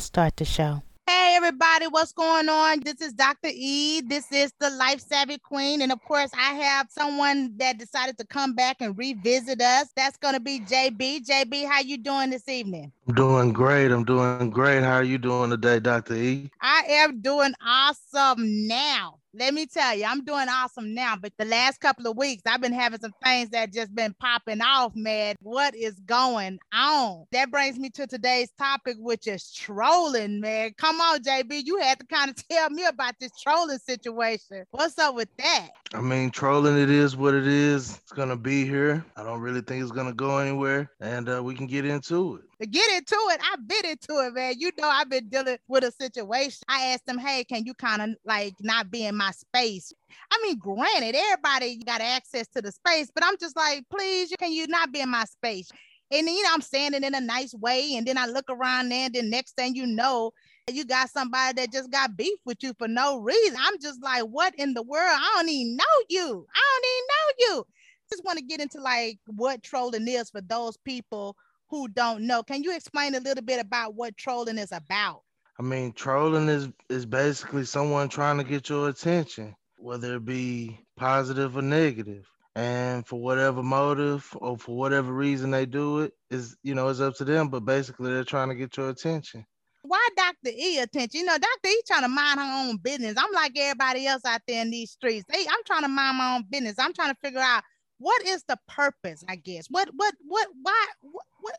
Let's start the show. Hey everybody, what's going on? This is Dr. E. This is the Life Savvy Queen. And of course, I have someone that decided to come back and revisit us. That's gonna be JB. JB, how you doing this evening? I'm doing great. I'm doing great. How are you doing today, Dr. E? I am doing awesome now. Let me tell you, I'm doing awesome now. But the last couple of weeks, I've been having some things that just been popping off, man. What is going on? That brings me to today's topic, which is trolling, man. Come on, JB. You had to kind of tell me about this trolling situation. What's up with that? I mean, trolling it is what it is. It's gonna be here. I don't really think it's gonna go anywhere, and uh, we can get into it. Get into it, I've been into it, man. You know, I've been dealing with a situation. I asked them, hey, can you kind of like not be in my space? I mean, granted, everybody got access to the space, but I'm just like, please, can you not be in my space? And then, you know, I'm standing in a nice way, and then I look around there, and then next thing you know, you got somebody that just got beef with you for no reason. I'm just like, what in the world? I don't even know you. I don't even know you. Just want to get into like what trolling is for those people who don't know. Can you explain a little bit about what trolling is about? I mean, trolling is is basically someone trying to get your attention, whether it be positive or negative. And for whatever motive or for whatever reason they do it is, you know, it's up to them. But basically, they're trying to get your attention. Why Dr. E attention? You know, Dr. E trying to mind her own business. I'm like everybody else out there in these streets. Hey, I'm trying to mind my own business. I'm trying to figure out what is the purpose, I guess. What, what, what, why, what,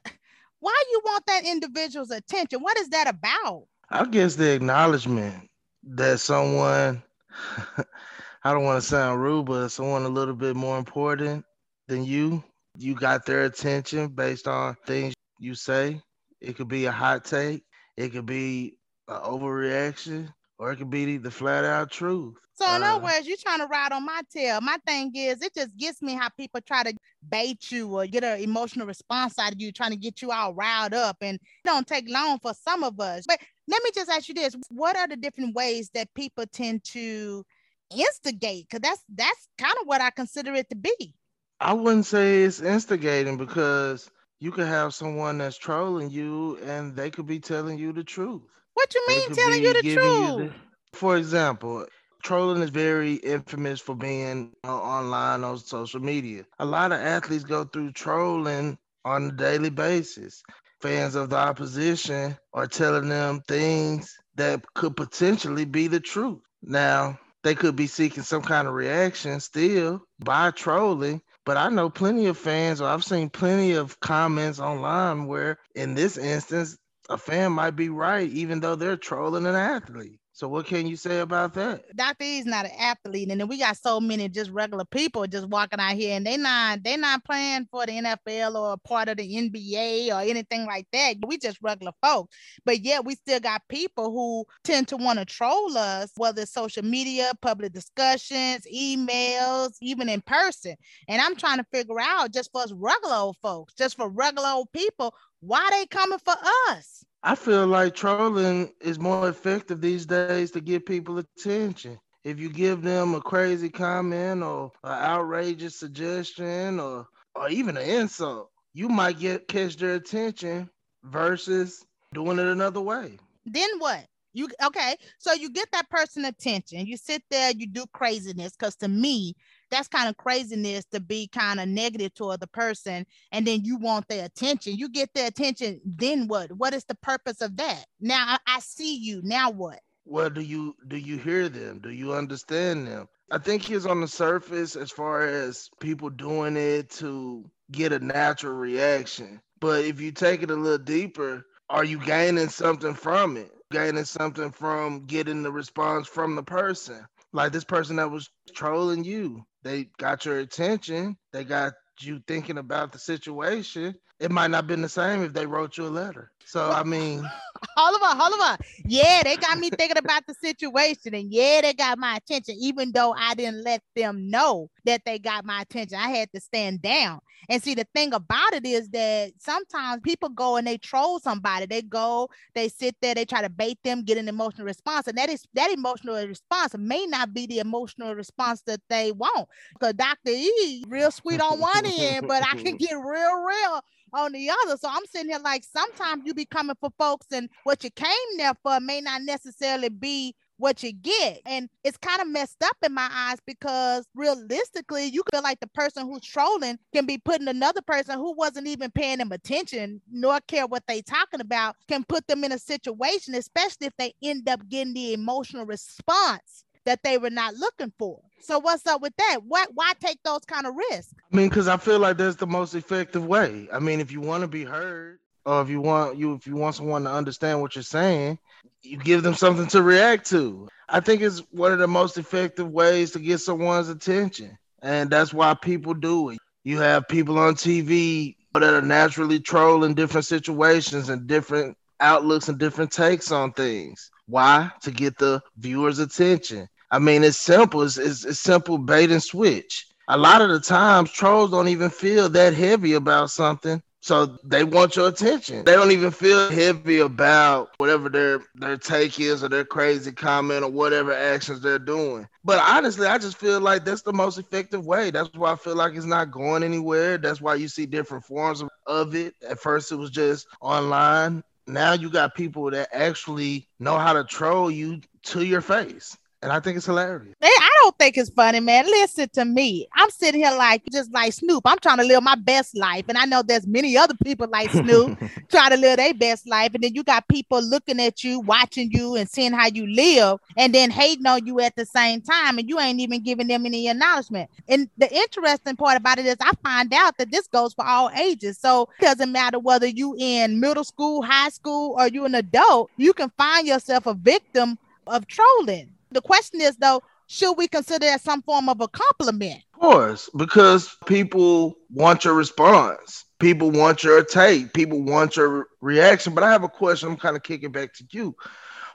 why you want that individual's attention? What is that about? I guess the acknowledgement that someone, I don't want to sound rude, but someone a little bit more important than you, you got their attention based on things you say. It could be a hot take, it could be an overreaction, or it could be the flat out truth. So in Uh, other words, you're trying to ride on my tail. My thing is, it just gets me how people try to bait you or get an emotional response out of you, trying to get you all riled up. And it don't take long for some of us. But let me just ask you this: What are the different ways that people tend to instigate? Because that's that's kind of what I consider it to be. I wouldn't say it's instigating because you could have someone that's trolling you and they could be telling you the truth. What you mean telling you the truth? the- for example, trolling is very infamous for being uh, online on social media. A lot of athletes go through trolling on a daily basis. Fans of the opposition are telling them things that could potentially be the truth. Now, they could be seeking some kind of reaction still by trolling, but I know plenty of fans, or I've seen plenty of comments online where, in this instance, a fan might be right, even though they're trolling an athlete. So, what can you say about that? Dr. E's not an athlete, and then we got so many just regular people just walking out here, and they not they not playing for the NFL or a part of the NBA or anything like that. We just regular folks, but yet we still got people who tend to want to troll us, whether it's social media, public discussions, emails, even in person. And I'm trying to figure out just for us regular old folks, just for regular old people, why they coming for us? I feel like trolling is more effective these days to get people attention. If you give them a crazy comment or an outrageous suggestion or or even an insult, you might get catch their attention versus doing it another way. then what? You okay? So you get that person attention. You sit there, you do craziness. Because to me, that's kind of craziness to be kind of negative toward the person, and then you want their attention. You get their attention. Then what? What is the purpose of that? Now I, I see you. Now what? Well, do you do you hear them? Do you understand them? I think he's on the surface as far as people doing it to get a natural reaction. But if you take it a little deeper, are you gaining something from it? Gaining something from getting the response from the person? Like this person that was trolling you, they got your attention, they got you thinking about the situation. It might not have been the same if they wrote you a letter. So I mean, Oliver, Oliver. Yeah, they got me thinking about the situation. And yeah, they got my attention, even though I didn't let them know that they got my attention. I had to stand down. And see, the thing about it is that sometimes people go and they troll somebody. They go, they sit there, they try to bait them, get an emotional response. And that is that emotional response may not be the emotional response that they want. Because Dr. E, real sweet on one end, but I can get real, real on the other. So I'm sitting here like sometimes you be coming for folks, and what you came there for may not necessarily be what you get. And it's kind of messed up in my eyes because realistically, you feel like the person who's trolling can be putting another person who wasn't even paying them attention nor care what they talking about, can put them in a situation, especially if they end up getting the emotional response that they were not looking for. So what's up with that? What why take those kind of risks? I mean, because I feel like that's the most effective way. I mean, if you want to be heard, or if you want you if you want someone to understand what you're saying, you give them something to react to. I think it's one of the most effective ways to get someone's attention. And that's why people do it. You have people on TV that are naturally trolling different situations and different outlooks and different takes on things. Why? To get the viewer's attention. I mean, it's simple. It's, it's, it's simple bait and switch. A lot of the times, trolls don't even feel that heavy about something so they want your attention. They don't even feel heavy about whatever their their take is or their crazy comment or whatever actions they're doing. But honestly, I just feel like that's the most effective way. That's why I feel like it's not going anywhere. That's why you see different forms of, of it. At first it was just online. Now you got people that actually know how to troll you to your face. And I think it's hilarious. I don't think it's funny, man. Listen to me. I'm sitting here like just like Snoop. I'm trying to live my best life. And I know there's many other people like Snoop trying to live their best life. And then you got people looking at you, watching you, and seeing how you live, and then hating on you at the same time. And you ain't even giving them any acknowledgement. And the interesting part about it is I find out that this goes for all ages. So it doesn't matter whether you in middle school, high school, or you an adult, you can find yourself a victim of trolling. The question is though, should we consider that some form of a compliment? Of course, because people want your response. People want your take. People want your reaction. But I have a question. I'm kind of kicking back to you.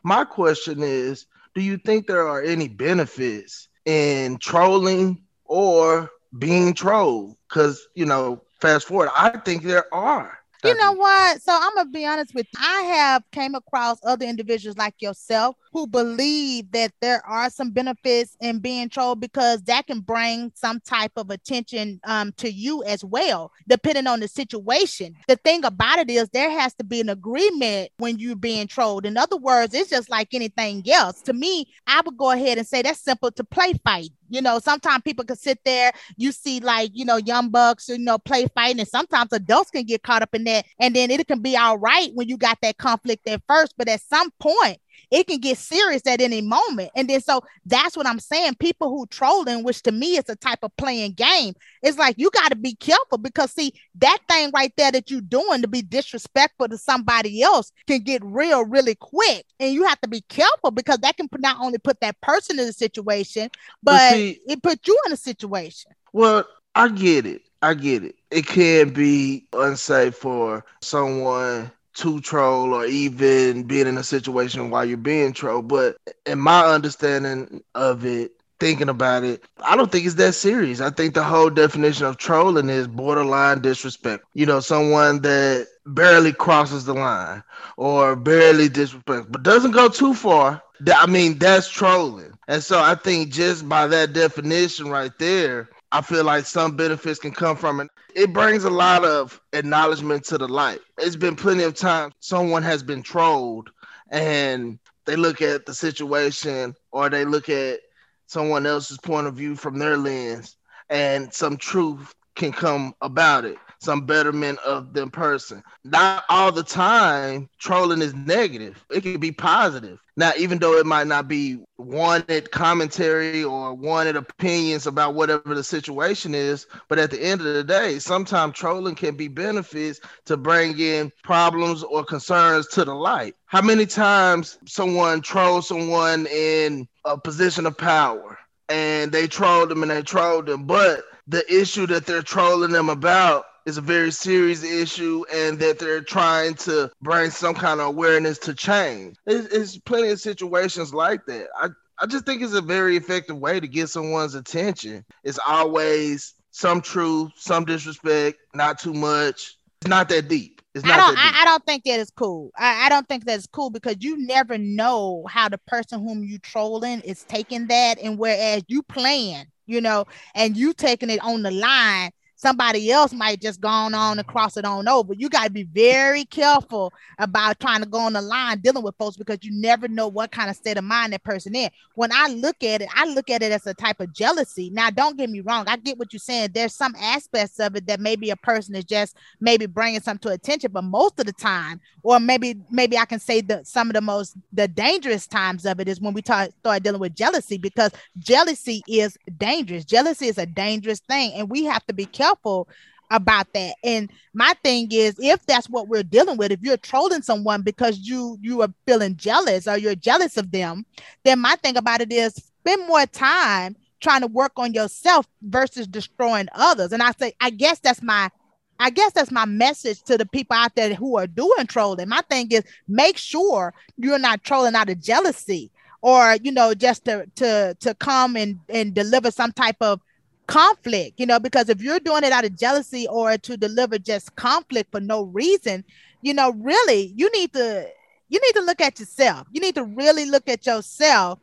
My question is Do you think there are any benefits in trolling or being trolled? Because, you know, fast forward, I think there are. You know what? So I'm gonna be honest with you. I have came across other individuals like yourself who believe that there are some benefits in being trolled because that can bring some type of attention um, to you as well, depending on the situation. The thing about it is there has to be an agreement when you're being trolled. In other words, it's just like anything else. To me, I would go ahead and say that's simple to play fight. You know, sometimes people can sit there, you see like, you know, young bucks, you know, play fighting, and sometimes adults can get caught up in that. And then it can be all right when you got that conflict at first, but at some point, it can get serious at any moment. And then so that's what I'm saying. People who trolling, which to me is a type of playing game, it's like you got to be careful because see that thing right there that you're doing to be disrespectful to somebody else can get real really quick. And you have to be careful because that can not only put that person in a situation, but see, it put you in a situation. Well, I get it. I get it. It can be unsafe for someone to troll or even being in a situation while you're being trolled. But in my understanding of it, thinking about it, I don't think it's that serious. I think the whole definition of trolling is borderline disrespect. You know, someone that barely crosses the line or barely disrespect, but doesn't go too far. I mean, that's trolling. And so I think just by that definition right there, I feel like some benefits can come from it. It brings a lot of acknowledgement to the light. It's been plenty of times someone has been trolled and they look at the situation or they look at someone else's point of view from their lens and some truth can come about it some betterment of them person. Not all the time trolling is negative. It can be positive. Now, even though it might not be wanted commentary or wanted opinions about whatever the situation is, but at the end of the day, sometimes trolling can be benefits to bring in problems or concerns to the light. How many times someone trolls someone in a position of power and they trolled them and they trolled them, but the issue that they're trolling them about is a very serious issue and that they're trying to bring some kind of awareness to change. It's, it's plenty of situations like that. I, I just think it's a very effective way to get someone's attention. It's always some truth, some disrespect, not too much. It's not that deep. It's not I don't. I, I don't think that is cool. I, I don't think that's cool because you never know how the person whom you trolling is taking that, and whereas you plan, you know, and you taking it on the line, somebody else might just gone on and cross it on over. You got to be very careful about trying to go on the line dealing with folks because you never know what kind of state of mind that person in. When I look at it, I look at it as a type of jealousy. Now, don't get me wrong. I get what you're saying. There's some aspects of it that maybe a person is just maybe bringing something to attention, but most of the time, or maybe maybe I can say that some of the most the dangerous times of it is when we start dealing with jealousy because jealousy is dangerous. Jealousy is a dangerous thing, and we have to be careful careful about that. And my thing is, if that's what we're dealing with, if you're trolling someone because you you are feeling jealous or you're jealous of them, then my thing about it is spend more time trying to work on yourself versus destroying others. And I say, I guess that's my I guess that's my message to the people out there who are doing trolling. My thing is make sure you're not trolling out of jealousy or you know just to to to come and and deliver some type of conflict, you know, because if you're doing it out of jealousy or to deliver just conflict for no reason, you know, really, you need to you need to look at yourself. You need to really look at yourself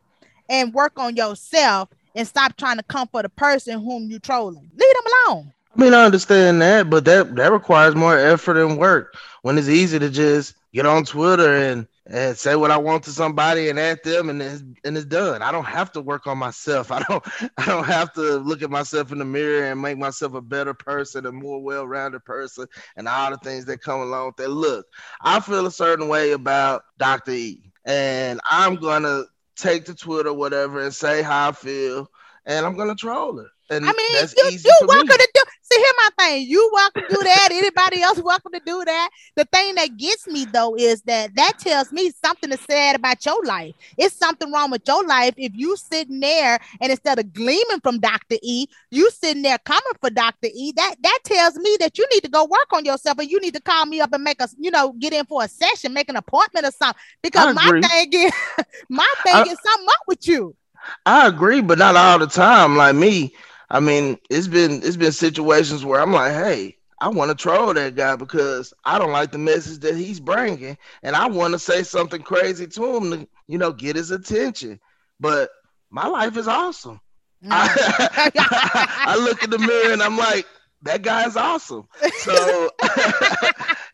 and work on yourself and stop trying to comfort the person whom you're trolling. Leave them alone. I mean, I understand that, but that that requires more effort and work. When it's easy to just get on Twitter and and say what I want to somebody and at them and it's, and it's done. I don't have to work on myself. I don't I don't have to look at myself in the mirror and make myself a better person, a more well-rounded person, and all the things that come along with that. Look, I feel a certain way about Dr. E, and I'm gonna take to Twitter, whatever, and say how I feel, and I'm gonna troll her. And I mean, that's you, easy you welcome me. Here my thing. You welcome to do that. Anybody else welcome to do that? The thing that gets me though is that that tells me something is sad about your life. It's something wrong with your life if you sitting there and instead of gleaming from Dr. E, you sitting there coming for Dr. E. That that tells me that you need to go work on yourself and you need to call me up and make us, you know, get in for a session, make an appointment or something. Because my thing is, my thing I- is something up with you. I agree, but not all the time. Like me, I mean, it's been it's been situations where I'm like, hey, I want to troll that guy because I don't like the message that he's bringing, and I want to say something crazy to him to, you know, get his attention. But my life is awesome. I, I look in the mirror and I'm like, that guy's awesome. So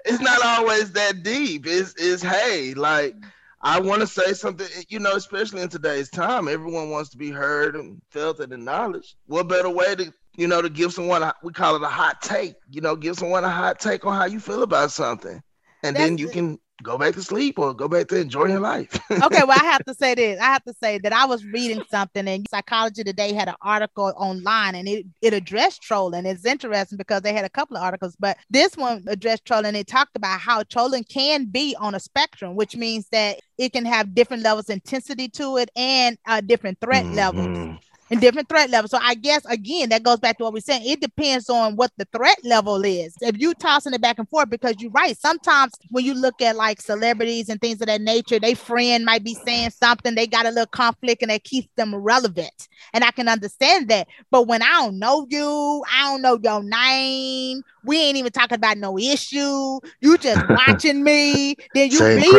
it's not always that deep. It's it's hey, like I want to say something, eh, you know, especially in today's time, everyone wants to be heard and felt and acknowledged. What better way to, you know, to give someone, a, we call it a hot take, you know, give someone a hot take on how you feel about something. And then you can go back to sleep or go back to enjoying your life. okay, well, I have to say this. I have to say that I was reading something, and Psychology Today had an article online, and it, it addressed trolling. It's interesting because they had a couple of articles, but this one addressed trolling. It talked about how trolling can be on a spectrum, which means that it can have different levels of intensity to it and uh, different threat levels Mhm. And different threat levels. So I guess again that goes back to what we're saying. It depends on what the threat level is. If you tossing it back and forth, because you're right. Sometimes when you look at like celebrities and things of that nature, they friend might be saying something, they got a little conflict and that keeps them relevant. And I can understand that. But when I don't know you, I don't know your name, we ain't even talking about no issue. You just watching me, then you crazy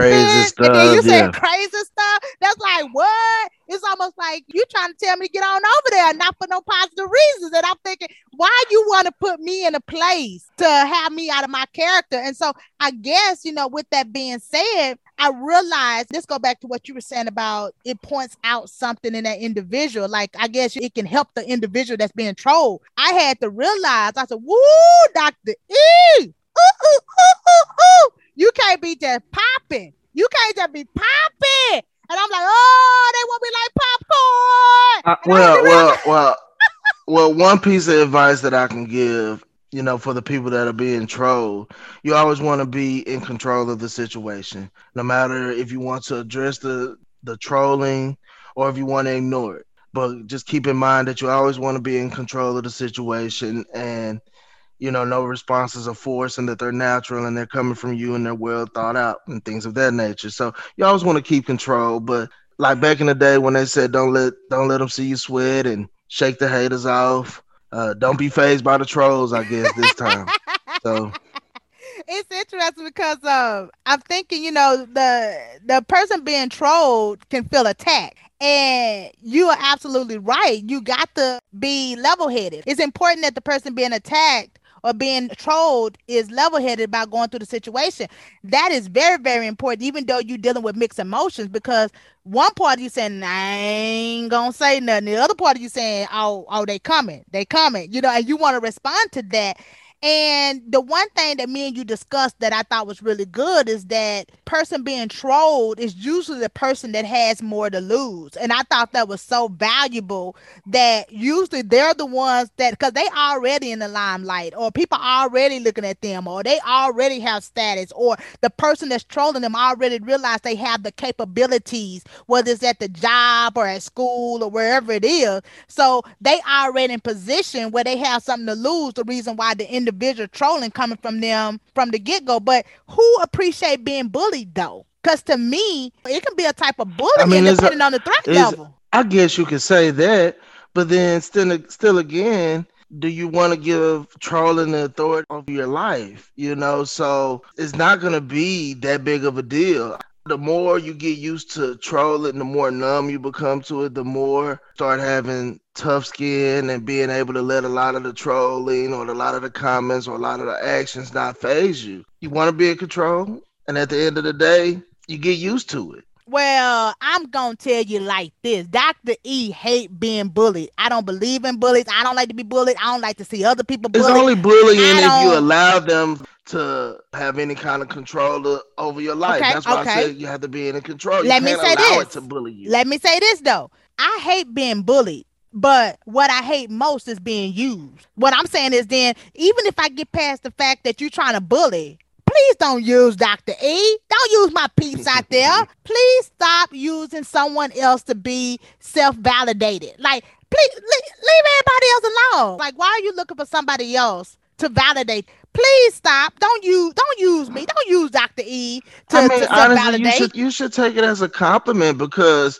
and then you saying yeah. crazy stuff. That's like what? It's almost like you trying to tell me to get on over there, not for no positive reasons. And I'm thinking, why you want to put me in a place to have me out of my character? And so I guess, you know, with that being said, I realized this go back to what you were saying about it points out something in that individual. Like I guess it can help the individual that's being trolled. I had to realize, I said, woo, Dr. E. Ooh, ooh, ooh, ooh, ooh. You can't be just popping. You can't just be popping. And I'm like, oh, they want me like popcorn. Uh, well, well, well, well. One piece of advice that I can give, you know, for the people that are being trolled, you always want to be in control of the situation, no matter if you want to address the the trolling or if you want to ignore it. But just keep in mind that you always want to be in control of the situation, and you know, no responses are forced and that they're natural and they're coming from you and they're well thought out and things of that nature. So you always want to keep control, but like back in the day when they said don't let don't let them see you sweat and shake the haters off. Uh, don't be phased by the trolls, I guess this time. so it's interesting because uh, I'm thinking, you know, the the person being trolled can feel attacked. And you are absolutely right. You got to be level headed. It's important that the person being attacked or being trolled is level headed about going through the situation. That is very, very important, even though you're dealing with mixed emotions, because one part of you saying, I ain't gonna say nothing. The other part of you saying, Oh, oh, they coming, they coming, you know, and you want to respond to that. And the one thing that me and you discussed that I thought was really good is that person being trolled is usually the person that has more to lose. And I thought that was so valuable that usually they're the ones that because they already in the limelight or people already looking at them or they already have status or the person that's trolling them already realize they have the capabilities, whether it's at the job or at school or wherever it is. So they already in position where they have something to lose. The reason why the individual individual trolling coming from them from the get go. But who appreciate being bullied though? Because to me, it can be a type of bullying I mean, depending a, on the threat level. I guess you could say that, but then still, still again, do you want to give trolling the authority over your life? You know, so it's not going to be that big of a deal. The more you get used to trolling, the more numb you become to it, the more start having tough skin and being able to let a lot of the trolling or a lot of the comments or a lot of the actions not phase you. You want to be in control, and at the end of the day, you get used to it. Well, I'm gonna tell you like this. Dr. E hate being bullied. I don't believe in bullies. I don't like to be bullied. I don't like to see other people bullied. It's only bullying if you allow them to have any kind of control over your life. Okay, That's why okay. I said you have to be in control. You Let me say this. to bully you. Let me say this though. I hate being bullied. But what I hate most is being used. What I'm saying is then, even if I get past the fact that you're trying to bully, please don't use Dr. E. Don't use my peeps out there. Please stop using someone else to be self-validated. Like, please leave, leave everybody else alone. Like, why are you looking for somebody else to validate? Please stop. Don't use don't use me. Don't use Dr. E to, I mean, to honestly, you should, you should take it as a compliment because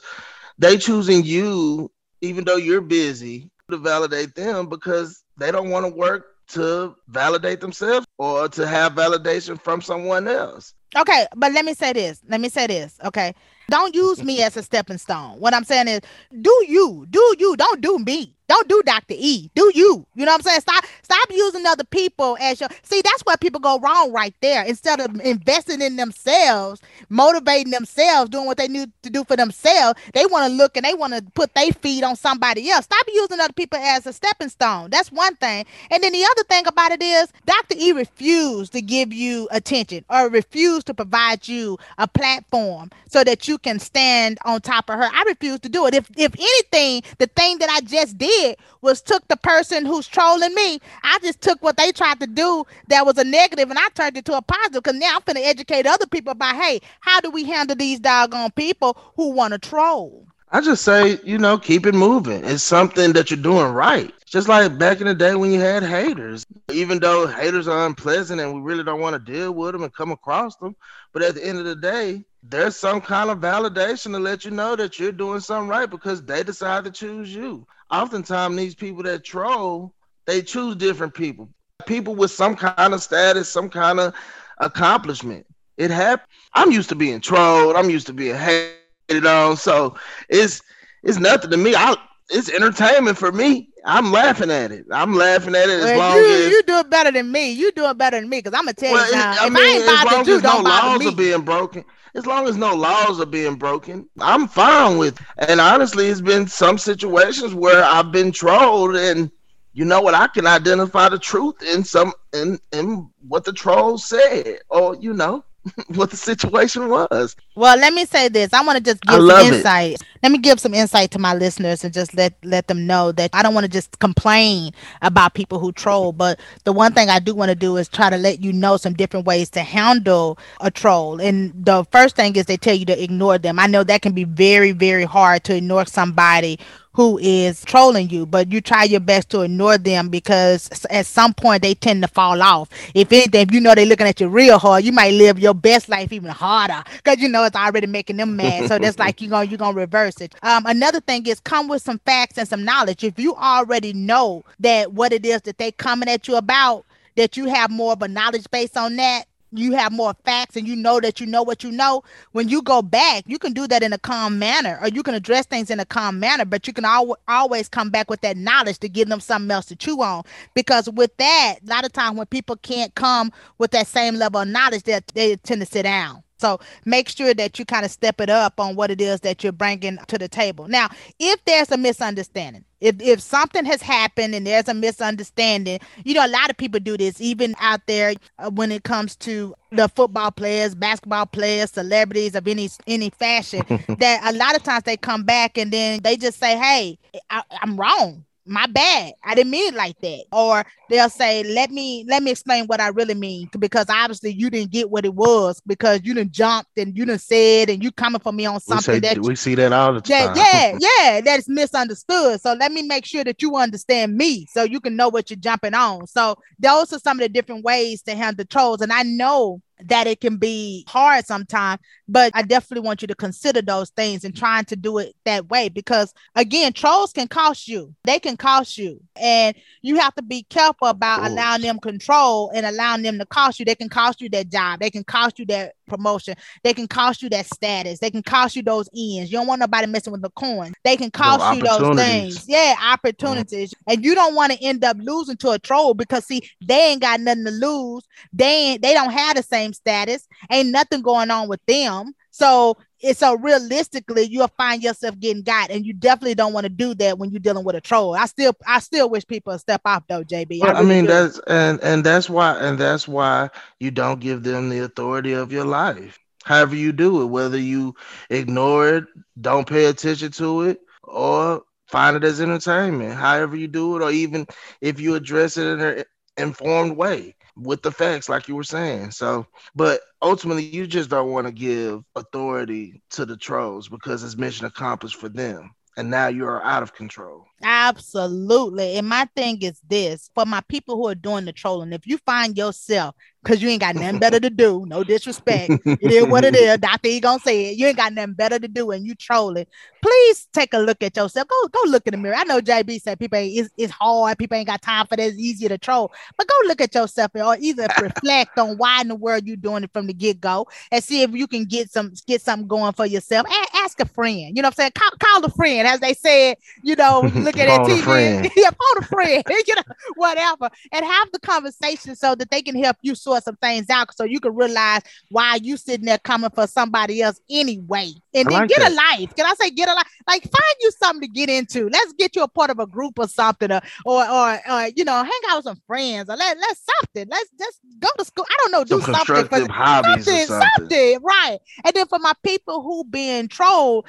they choosing you even though you're busy, to validate them because they don't want to work to validate themselves or to have validation from someone else. Okay, but let me say this. Let me say this. Okay. Don't use me as a stepping stone. What I'm saying is, do you, do you, don't do me. Don't do Dr. E. Do you? You know what I'm saying? Stop stop using other people as your see, that's where people go wrong right there. Instead of investing in themselves, motivating themselves, doing what they need to do for themselves, they want to look and they want to put their feet on somebody else. Stop using other people as a stepping stone. That's one thing. And then the other thing about it is Dr. E refused to give you attention or refused to provide you a platform so that you can stand on top of her. I refuse to do it. If if anything, the thing that I just did did was took the person who's trolling me. I just took what they tried to do that was a negative and I turned it to a positive because now I'm going to educate other people about, hey, how do we handle these doggone people who want to troll? I just say, you know, keep it moving. It's something that you're doing right. Just like back in the day when you had haters, even though haters are unpleasant and we really don't want to deal with them and come across them. But at the end of the day, there's some kind of validation to let you know that you're doing something right because they decide to choose you oftentimes these people that troll, they choose different people. People with some kind of status, some kind of accomplishment. It happens. I'm used to being trolled. I'm used to being hated on. So it's it's nothing to me. I it's entertainment for me. I'm laughing at it. I'm laughing at it as well, long you, as you do it better than me. You do it better than me because I'm gonna tell well, you now. I if mean, I ain't bothered you, don't no laws me. are being broken as long as no laws are being broken, I'm fine with. It. And honestly, it's been some situations where I've been trolled, and you know what? I can identify the truth in some in in what the troll said, or you know what the situation was. Well, let me say this. I want to just give some insight. It. Let me give some insight to my listeners and just let let them know that I don't want to just complain about people who troll, but the one thing I do want to do is try to let you know some different ways to handle a troll. And the first thing is they tell you to ignore them. I know that can be very very hard to ignore somebody who is trolling you, but you try your best to ignore them because at some point they tend to fall off. If anything, if you know they're looking at you real hard, you might live your best life even harder because you know it's already making them mad. So that's like you're gonna you're gonna reverse Um, another thing is come with some facts and some knowledge. If you already know that what it is that they coming at you about, that you have more of a knowledge base on that, you have more facts and you know that you know what you know when you go back you can do that in a calm manner or you can address things in a calm manner but you can al- always come back with that knowledge to give them something else to chew on. Because with that a lot of times when people can't come with that same level of knowledge they, they tend to sit down so make sure that you kind of step it up on what it is that you're bringing to the table. Now, if there's a misunderstanding, if, if something has happened and there's a misunderstanding, you know, a lot of people do this, even out there uh, when it comes to the football players, basketball players, celebrities of any any fashion. that a lot of times they come back and then they just say, "Hey, I, I'm wrong." My bad. I didn't mean it like that. Or they'll say let me let me explain what i really mean because obviously you didn't get what it was because you didn't jumped and you didn't said and you coming for me on something we say, that we see that all the time. yeah yeah that's misunderstood. So let me make sure that you understand me so you can know what you're jumping on. So those are some of the different ways to handle trolls. And i know that it can be hard sometimes, but I definitely want you to consider those things and trying to do it that way because again, trolls can cost you. They can cost you. And you have to be careful about allowing them control and allowing them to cost you. They can cost you that job. They can cost you that promotion. They can cost you that status. They can cost you those ends. You don't want nobody messing with the coin. They can cost you those things. Yeah, opportunities. Mm-hmm. And you don't want to end up losing to a troll because see, they ain't got nothing to lose. They ain't, they don't have the same status. Ain't nothing going on with them. So it's so realistically you'll find yourself getting got and you definitely don't want to do that when you're dealing with a troll i still i still wish people step off though jb I, really I, mean do. that's and and that's why and that's why you don't give them the authority of your life however you do it whether you ignore it don't pay attention to it or find it as entertainment however you do it or even if you address it in an informed way with the facts, like you were saying. So, but ultimately, you just don't want to give authority to the trolls because it's mission accomplished for them. And now you are out of control. Absolutely. And my thing is this for my people who are doing the trolling, if you find yourself because you ain't got nothing better to do. No disrespect. it is what it is. Doctor, you gonna say it. You ain't got nothing better to do and you trolling. Please take a look at yourself. Go go look in the mirror. I know JB said people ain't, it's, it's hard. People ain't got time for that. It's easier to troll. But go look at yourself or either reflect on why in the world you doing it from the get-go and see if you can get some get something going for yourself. A- ask a friend. You know what I'm saying? Call, call a friend, as they said, you know, look at that TV. yeah, phone a friend, you know, whatever. And have the conversation so that they can help you sort some things out so you can realize why you sitting there coming for somebody else anyway. And then like get that. a life. Can I say get a life? Like find you something to get into. Let's get you a part of a group or something, or or, or, or you know, hang out with some friends, or let let's something. Let's just go to school. I don't know, do some something for hobbies something, something, something, right? And then for my people who being trolled,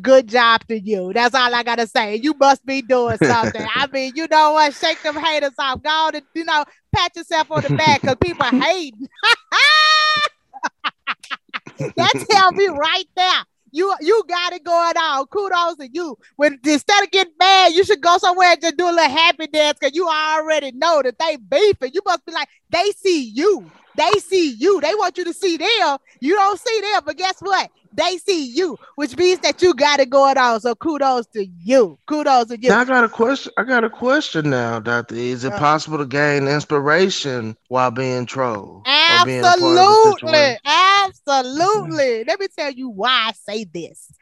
good job to you. That's all I gotta say. You must be doing something. I mean, you know what? Shake them haters off. Go on and you know, pat yourself on the back because people hate. That's healthy right there. You you got it going on. Kudos to you. When instead of getting mad, you should go somewhere and just do a little happy dance because you already know that they beefing. You must be like, they see you. They see you. They want you to see them. You don't see them, but guess what? They see you, which means that you got it going on. So kudos to you. Kudos to you. Now I got a question. I got a question now, Doctor. Is it uh, possible to gain inspiration while being trolled? Absolutely. Absolutely. Let me tell you why I say this.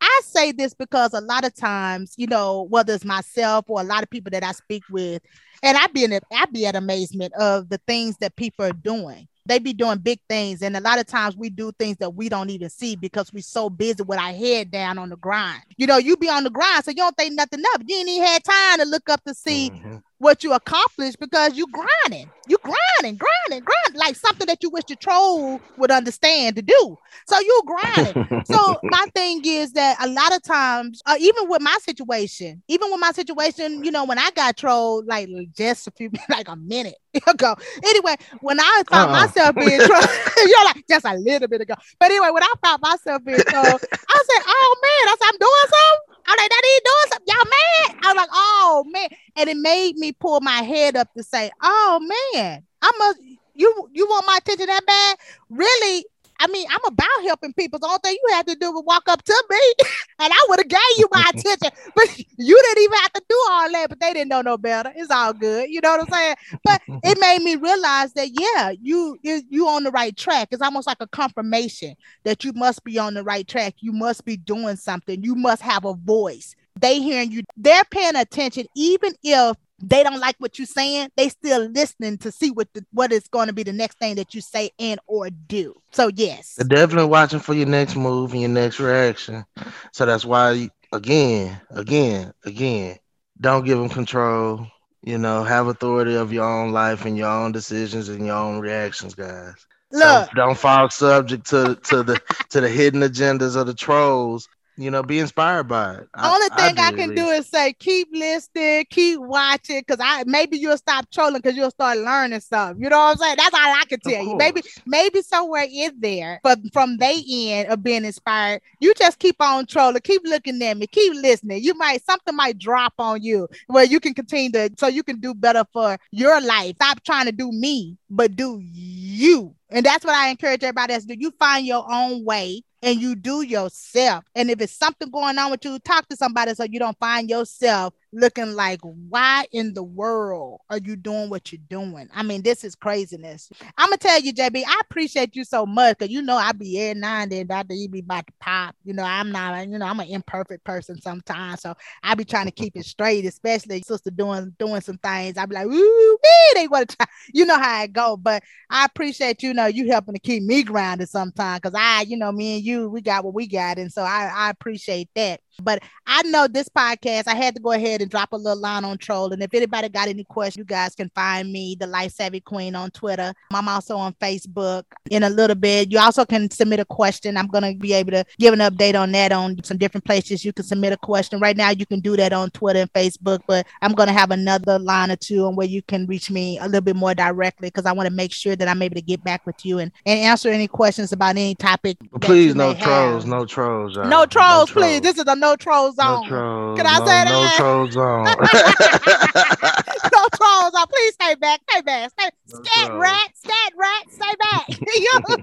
I say this because a lot of times, you know, whether it's myself or a lot of people that I speak with, and I'd be in I'd be at amazement of the things that people are doing. They be doing big things, and a lot of times we do things that we don't even see because we're so busy with our head down on the grind. You know, you be on the grind, so you don't think nothing of. You ain't even had time to look up to see mm-hmm. What you accomplish because you grinding, you grinding, grinding, grinding, like something that you wish the troll would understand to do. So you grinding. so my thing is that a lot of times, uh, even with my situation, even with my situation, you know, when I got trolled, like just a few, like a minute ago. Anyway, when I found uh-uh. myself being trolled, you're like just a little bit ago. But anyway, when I found myself being trolled, I said, "Oh man," I said, "I'm doing something." I'm like, that ain't doing something. Y'all mad? I was like, oh man. And it made me pull my head up to say, oh man, I must you you want my attention that bad? Really? I mean, I'm about helping people. The only thing you had to do was walk up to me, and I would have gave you my attention. But you didn't even have to do all that. But they didn't know no better. It's all good. You know what I'm saying? But it made me realize that yeah, you you you on the right track. It's almost like a confirmation that you must be on the right track. You must be doing something. You must have a voice. They hearing you. They're paying attention, even if they don't like what you're saying, they still listening to see what the, what is going to be the next thing that you say and or do. So yes, They're definitely watching for your next move and your next reaction. So that's why again, again, again, don't give them control. You know, have authority of your own life and your own decisions and your own reactions, guys. Look, don't, don't fall subject to to the to the hidden agendas of the trolls you know, be inspired by it. Only I, thing I, I can do is say keep listening, keep watching, because I maybe you'll stop trolling because you'll start learning stuff. You know what I'm saying? That's all I can tell you. Maybe maybe somewhere in there, but from they end of being inspired, you just keep on trolling, keep looking at me, keep listening. You might something might drop on you where you can continue to so you can do better for your life. Stop trying to do me, but do you. And that's what I encourage everybody else to do. You find your own way and you do yourself. And if it's something going on with you, talk to somebody so you don't find yourself looking like, why in the world are you doing what you're doing? I mean, this is craziness. I'm gonna tell you, JB, I appreciate you so much because you know I be here now and then Dr. E be about to pop. You know, I'm not, you know, I'm an imperfect person sometimes. So I be trying to keep it straight, especially sister doing doing some things. I be like, ooh, they want to try. You know how it go. But I appreciate you know you helping to keep me grounded sometimes because I, you know, me and you, we got what we got. And so I, I appreciate that. But I know this podcast, I had to go ahead and drop a little line on troll. And if anybody got any questions, you guys can find me, the Life Savvy Queen, on Twitter. I'm also on Facebook in a little bit. You also can submit a question. I'm going to be able to give an update on that on some different places. You can submit a question. Right now, you can do that on Twitter and Facebook, but I'm going to have another line or two on where you can reach me a little bit more directly because I want to make sure that I'm able to get back with you and, and answer any questions about any topic. Please, no trolls, no trolls, no trolls, no trolls, please. This is a no troll zone. No trolls, Can I no, say that? No troll zone. no troll zone. Please stay back. Stay back. Stay. Trolls. rat. Scat rat. Stay back. you know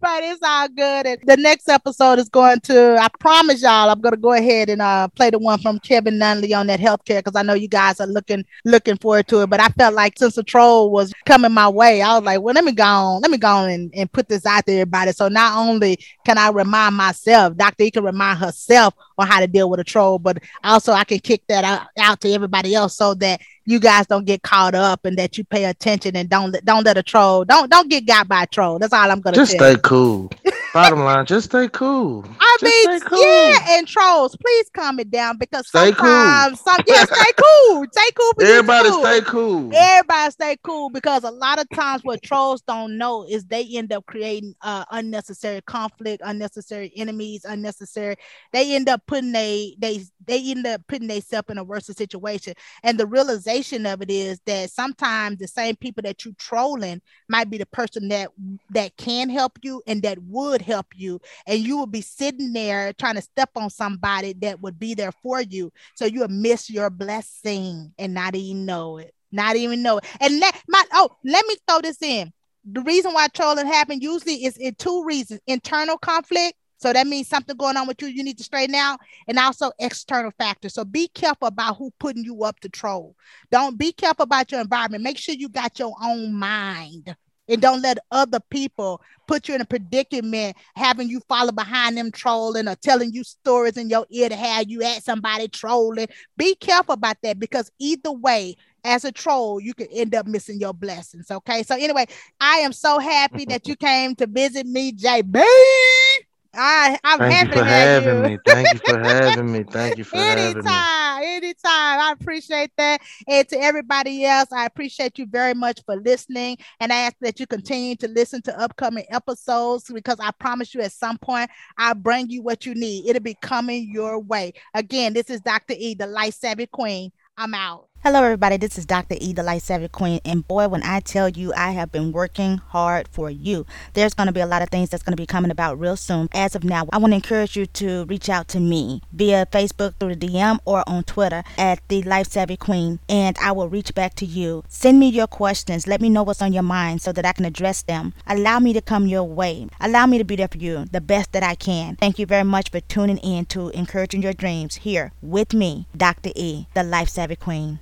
but it's all good. And the next episode is going to. I promise y'all, I'm going to go ahead and uh play the one from Kevin Nunley on that healthcare because I know you guys are looking looking forward to it. But I felt like since the troll was coming my way, I was like, well, let me go on. Let me go on and, and put this out there, everybody. So not only can I remind myself, Dr. E can remind herself on how to deal with a troll, but also I can kick that out, out to everybody else so that you guys don't get caught up and that you pay attention and don't don't let a troll don't don't get got by a troll. That's all I'm gonna just stay cool. Bottom line, just stay cool. I just mean, cool. yeah, and trolls, please calm it down because stay sometimes, cool. some yeah, stay cool, stay cool. Everybody cool. stay cool. Everybody stay cool because a lot of times what trolls don't know is they end up creating uh, unnecessary conflict, unnecessary enemies, unnecessary. They end up putting they they they end up putting themselves in a worse situation, and the realization realization of it is that sometimes the same people that you trolling might be the person that that can help you and that would help you and you will be sitting there trying to step on somebody that would be there for you so you'll miss your blessing and not even know it not even know it and let my oh let me throw this in the reason why trolling happened usually is in two reasons internal conflict so that means something going on with you, you need to straighten out, and also external factors. So be careful about who putting you up to troll. Don't be careful about your environment. Make sure you got your own mind. And don't let other people put you in a predicament, having you follow behind them trolling or telling you stories in your ear to have you at somebody trolling. Be careful about that because either way, as a troll, you could end up missing your blessings. Okay. So, anyway, I am so happy that you came to visit me, JB. I I'm Thank happy you for to have having you. me. Thank you for having me. Thank you for Anytime. having me. Anytime. I appreciate that. And to everybody else, I appreciate you very much for listening. And I ask that you continue to listen to upcoming episodes because I promise you at some point I'll bring you what you need. It'll be coming your way. Again, this is Dr. E, the Life Savvy Queen. I'm out. Hello, everybody. This is Dr. E, the Life Savvy Queen. And boy, when I tell you I have been working hard for you, there's going to be a lot of things that's going to be coming about real soon. As of now, I want to encourage you to reach out to me via Facebook through the DM or on Twitter at the Life Savvy Queen, and I will reach back to you. Send me your questions. Let me know what's on your mind so that I can address them. Allow me to come your way. Allow me to be there for you the best that I can. Thank you very much for tuning in to Encouraging Your Dreams here with me, Dr. E, the Life Savvy Queen.